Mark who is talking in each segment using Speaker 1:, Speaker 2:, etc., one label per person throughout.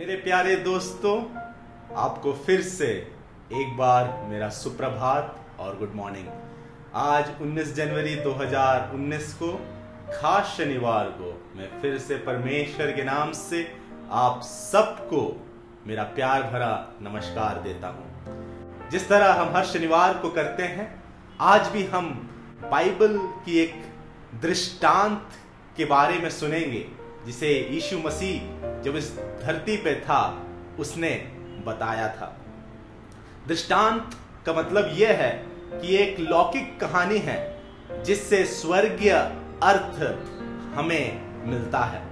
Speaker 1: मेरे प्यारे दोस्तों, आपको फिर से एक बार मेरा सुप्रभात और गुड मॉर्निंग। आज 19 जनवरी 2019 को, खास शनिवार को, मैं फिर से परमेश्वर के नाम से आप सबको मेरा प्यार भरा नमस्कार देता हूँ। जिस तरह हम हर शनिवार को करते हैं, आज भी हम बाइबल की एक दृष्टांत के बारे में सुनेंगे, जिसे यीशु मसीह जब इस धरती पे था, उसने बताया था। दृष्टांत का मतलब यह है कि एक लौकिक कहानी है, जिससे स्वर्गीय अर्थ हमें मिलता है।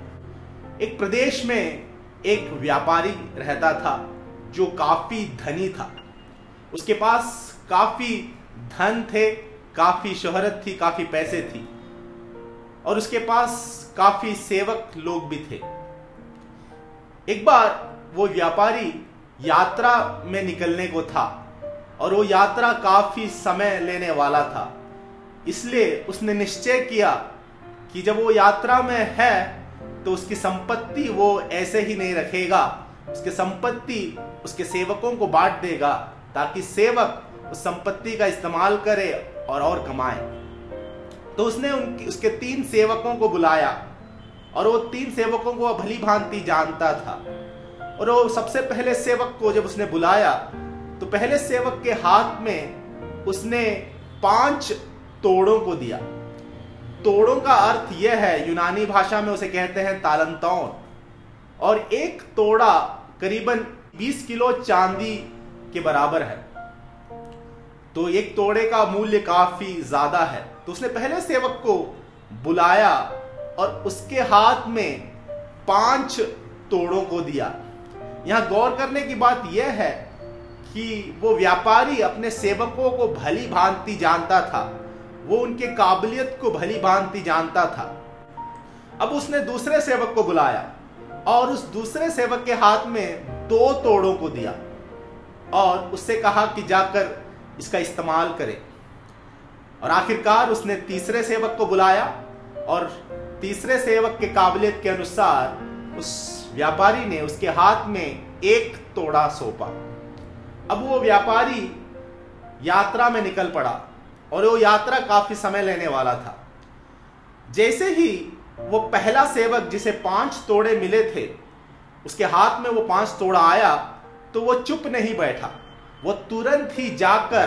Speaker 1: एक प्रदेश में एक व्यापारी रहता था, जो काफ़ी धनी था। उसके पास काफ़ी धन थे, काफ़ी शोहरत थी, काफ़ी पैसे थी, और उसके पास काफ़ी सेवक लोग भी थे। एक बार वो व्यापारी यात्रा में निकलने को था और वो यात्रा काफ़ी समय लेने वाला था। इसलिए उसने निश्चय किया कि जब वो यात्रा में है तो उसकी संपत्ति वो ऐसे ही नहीं रखेगा। उसकी संपत्ति उसके सेवकों को बांट देगा ताकि सेवक उस संपत्ति का इस्तेमाल करे और और कमाए। तो उसने उनकी, उसके तीन सेवकों को बुलाया। और वो तीन सेवकों को भली भांति जानता था। और वो सबसे पहले सेवक को जब उसने बुलाया तो पहले सेवक के हाथ में उसने पाँच तोड़ों को दिया। तोड़ों का अर्थ यह है, यूनानी भाषा में उसे कहते हैं तालंतौन। और एक तोड़ा करीबन 20 किलो चांदी के बराबर है। तो एक तोड़े का मूल्य काफ़ी ज़्यादा है। तो उसने पहले सेवक को बुलाया और उसके हाथ में पाँच तोड़ों को दिया। यहाँ गौर करने की बात यह है कि वो व्यापारी अपने सेवकों को भली भांति जानता था। वो उनके काबिलियत को भली भांति जानता था। अब उसने दूसरे सेवक को बुलाया और उस दूसरे सेवक के हाथ में दो तोड़ों को दिया और उससे कहा कि जाकर इसका इस्तेमाल करें। और आखिरकार उसने तीसरे सेवक को बुलाया और तीसरे सेवक के काबिलियत के अनुसार उस व्यापारी ने उसके हाथ में एक तोड़ा सौंपा। अब वो व्यापारी यात्रा में निकल पड़ा और वो यात्रा काफ़ी समय लेने वाला था। जैसे ही वो पहला सेवक जिसे पाँच तोड़े मिले थे, उसके हाथ में वो पाँच तोड़ा आया तो वो चुप नहीं बैठा। वो तुरंत ही जाकर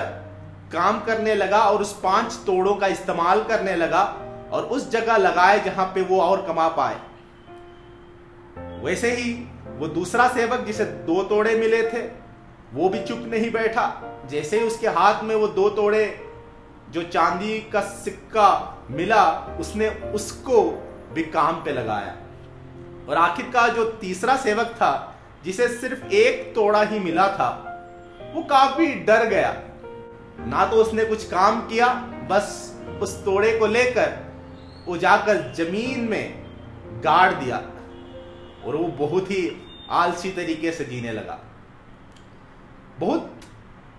Speaker 1: काम करने लगा और उस पाँच तोड़ों का इस्तेमाल करने लगा और उस जगह लगाए जहाँ पे वो और कमा पाए। वैसे ही वो दूसरा सेवक जिसे दो तोड़े मिले थे, वो भी चुप नहीं बैठा। जैसे ही उसके हाथ में वो दो तोड़े, जो चांदी का सिक्का मिला, उसने उसको भी काम पे लगाया। और आखिरकार जो तीसरा सेवक था, जिसे सिर्फ़ एक तोड़ा ही मिला था, वो काफ़ी डर गया। ना तो उसने कुछ काम किया, बस उस तोड़े को लेकर वो जाकर ज़मीन में गाड़ दिया और वो बहुत ही आलसी तरीके से जीने लगा। बहुत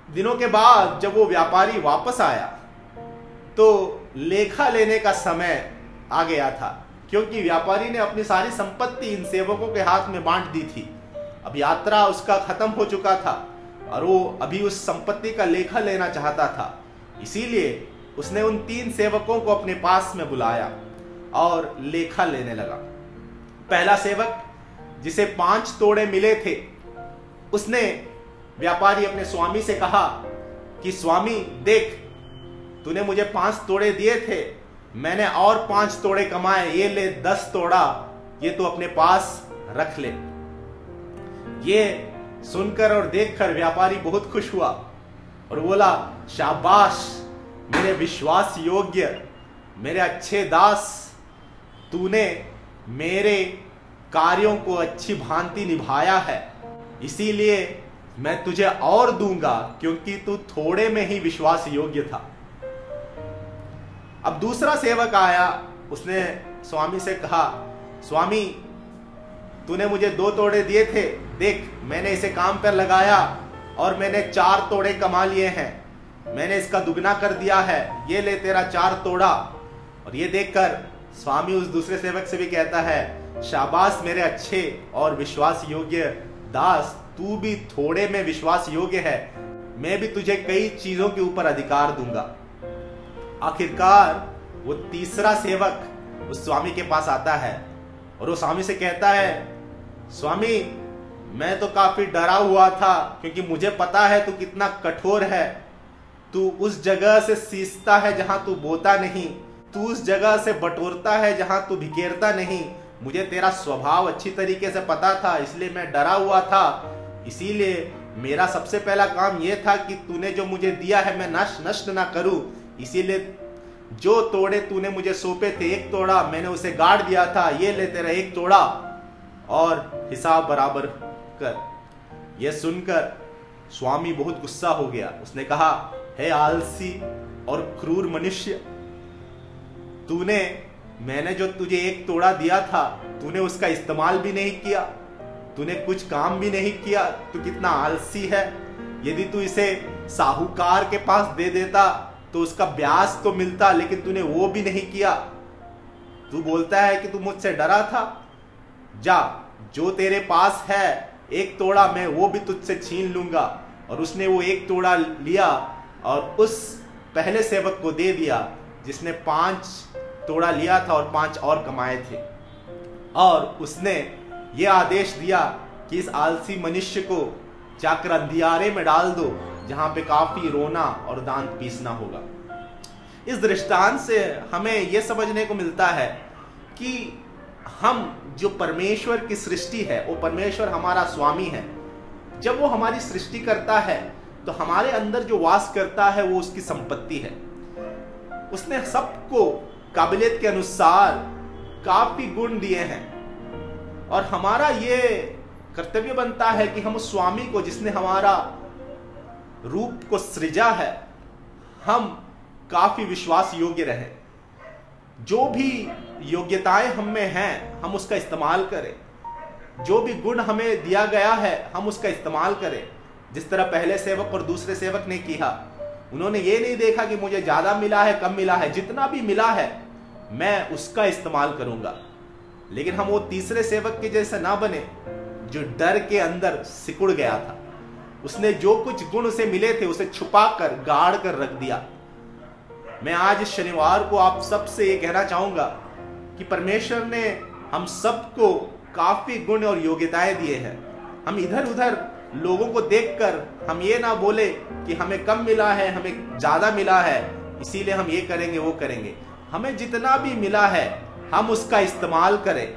Speaker 1: दिनों के बाद जब वो व्यापारी वापस आया तो लेखा लेने का समय आ गया था, क्योंकि व्यापारी ने अपनी सारी संपत्ति इन सेवकों के हाथ में बांट दी थी। अब यात्रा उसका खत्म हो चुका था और वो अभी उस संपत्ति का लेखा लेना चाहता था। इसीलिए उसने उन तीन सेवकों को अपने पास में बुलाया और लेखा लेने लगा। पहला सेवक, जिसे पाँच तोड़े मिले थे, उसने व्यापारी अपने स्वामी से कहा कि, स्वामी, देख, तूने मुझे पाँच तोड़े दिए थे, मैंने और पाँच तोड़े कमाए, ये ले दस तोड़ा, ये तो अपने पास रख ले। ये सुनकर और देखकर व्यापारी बहुत खुश हुआ और बोला, शाबाश मेरे विश्वास योग्य, मेरे अच्छे दास, तूने मेरे कार्यों को अच्छी भांति निभाया है। इसीलिए मैं तुझे और दूँगा, क्योंकि तू थोड़े में ही विश्वास योग्य था। अब दूसरा सेवक आया, उसने स्वामी से कहा, स्वामी, तूने मुझे दो तोड़े दिए थे, देख, मैंने इसे काम पर लगाया और मैंने चार तोड़े कमा लिए हैं। मैंने इसका दुगना कर दिया है। ये ले तेरा चार तोड़ा। और ये देखकर स्वामी उस दूसरे सेवक से भी कहता है, शाबाश मेरे अच्छे और विश्वास योग्य दास, तू भी थोड़े में विश्वास योग्य है। मैं भी तुझे कई चीज़ों के ऊपर अधिकार दूँगा। आखिरकार वो तीसरा सेवक उस स्वामी के पास आता है और वो स्वामी से कहता है, स्वामी, मैं तो काफ़ी डरा हुआ था, क्योंकि मुझे पता है तू कितना कठोर है। तू उस जगह से सींचता है जहाँ तू बोता नहीं। तू उस जगह से बटोरता है जहाँ तू भिकेरता नहीं। मुझे तेरा स्वभाव अच्छी तरीके से पता था, इसलिए मैं डरा हुआ था। इसीलिए मेरा सबसे पहला काम यह था कि तूने जो मुझे दिया है, मैं नष्ट नष्ट ना करूँ। इसीलिए जो तोड़े तूने मुझे सौंपे थे, एक तोड़ा मैंने उसे गाड़ दिया था, ये ले तेरा एक तोड़ा। और हिसाब बराबर कर। यह सुनकर स्वामी बहुत गुस्सा हो गया। उसने कहा हे आलसी और क्रूर मनुष्य, तूने, मैंने जो तुझे एक तोड़ा दिया था, तूने उसका इस्तेमाल भी नहीं किया, तूने कुछ काम भी नहीं किया, तू कितना आलसी है। यदि तू इसे साहूकार के पास दे देता तो उसका ब्याज तो मिलता, लेकिन तूने वो भी नहीं किया। तू बोलता है कि तू मुझसे डरा था। जा, जो तेरे पास है, एक तोड़ा मैं वो भी तुझसे छीन लूँगा। और उसने वो एक तोड़ा लिया और उस पहले सेवक को दे दिया, जिसने पाँच तोड़ा लिया था और पाँच और कमाए थे। और उसने ये आदेश दिया कि इस आलसी मनुष्य को जाकर अंधियारे में डाल दो, जहाँ पे काफ़ी रोना और दांत पीसना होगा। इस दृष्टांत से हमें यह समझने को मिलता है कि हम जो परमेश्वर की सृष्टि है, वो परमेश्वर हमारा स्वामी है। जब वो हमारी सृष्टि करता है तो हमारे अंदर जो वास करता है, वो उसकी संपत्ति है। उसने सबको काबिलियत के अनुसार काफ़ी गुण दिए हैं। और हमारा ये कर्तव्य बनता है कि हम उस स्वामी को, जिसने हमारा रूप को सृजा है, हम काफ़ी विश्वास योग्य रहे। जो भी योग्यताएँ हम में हैं, हम उसका इस्तेमाल करें। जो भी गुण हमें दिया गया है, हम उसका इस्तेमाल करें। जिस तरह पहले सेवक और दूसरे सेवक ने किया, उन्होंने ये नहीं देखा कि मुझे ज़्यादा मिला है, कम मिला है, जितना भी मिला है, मैं उसका इस्तेमाल करूँगा। लेकिन हम वो तीसरे सेवक के जैसे ना बने, जो डर के अंदर सिकुड़ गया था। उसने जो कुछ गुण उसे मिले थे, उसे छुपा कर गाड़ कर रख दिया। मैं आज शनिवार को आप सबसे ये कहना चाहूँगा कि परमेश्वर ने हम सबको काफ़ी गुण और योग्यताएँ दिए हैं। हम इधर उधर लोगों को देखकर हम ये ना बोले कि हमें कम मिला है, हमें ज़्यादा मिला है, इसीलिए हम ये करेंगे, वो करेंगे। हमें जितना भी मिला है, हम उसका इस्तेमाल करें,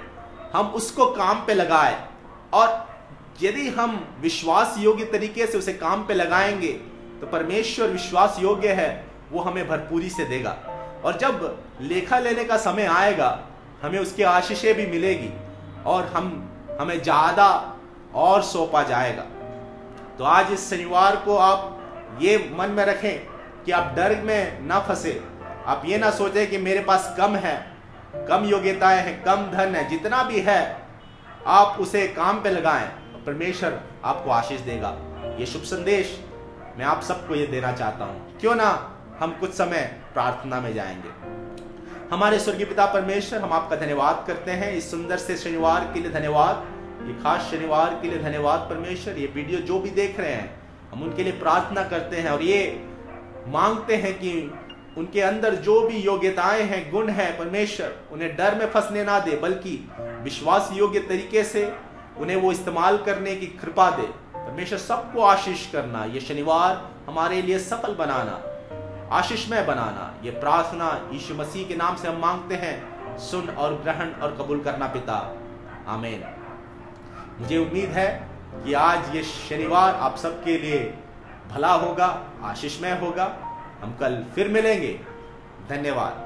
Speaker 1: हम उसको काम पे लगाए। और यदि हम विश्वास योग्य तरीके से उसे काम पे लगाएँगे तो परमेश्वर विश्वास योग्य है, वो हमें भरपूरी से देगा। और जब लेखा लेने का समय आएगा, हमें उसकी आशीषें भी मिलेगी, और हम, हमें ज़्यादा और सौंपा जाएगा। तो आज इस शनिवार को आप ये मन में रखें कि आप डर में ना फंसे। आप ये ना सोचें कि मेरे पास कम है, कम योग्यताएँ हैं, कम धन है, जितना भी है, आप उसे काम पे लगाएँ परमेश्वर आपको आशीष देगा। ये शुभ संदेश मैं आप सबको ये देना चाहता हूँ। क्यों ना हम कुछ समय प्रार्थना में जाएँगे। हमारे स्वर्गीय पिता परमेश्वर, हम आपका धन्यवाद करते हैं। इस सुंदर से शनिवार के लिए धन्यवाद। ये खास शनिवार के लिए धन्यवाद परमेश्वर, ये वीडियो जो भी देख रहे हैं, हम उनके लिए प्रार्थना करते हैं और ये मांगते हैं कि उनके अंदर जो भी योग्यताएँ हैं, गुण हैं, परमेश्वर, उन्हें डर में फंसने ना दे, बल्कि विश्वास योग्य तरीके से उन्हें वो इस्तेमाल करने की कृपा दे। परमेश्वर, सबको आशीष करना, ये शनिवार हमारे लिए सफल बनाना, आशीषमय बनाना, ये प्रार्थना यीशु मसीह के नाम से हम मांगते हैं, सुन और ग्रहण और कबूल करना पिता। आमेन। मुझे उम्मीद है कि आज ये शनिवार आप सबके लिए भला होगा, आशीषमय होगा। हम कल फिर मिलेंगे। धन्यवाद।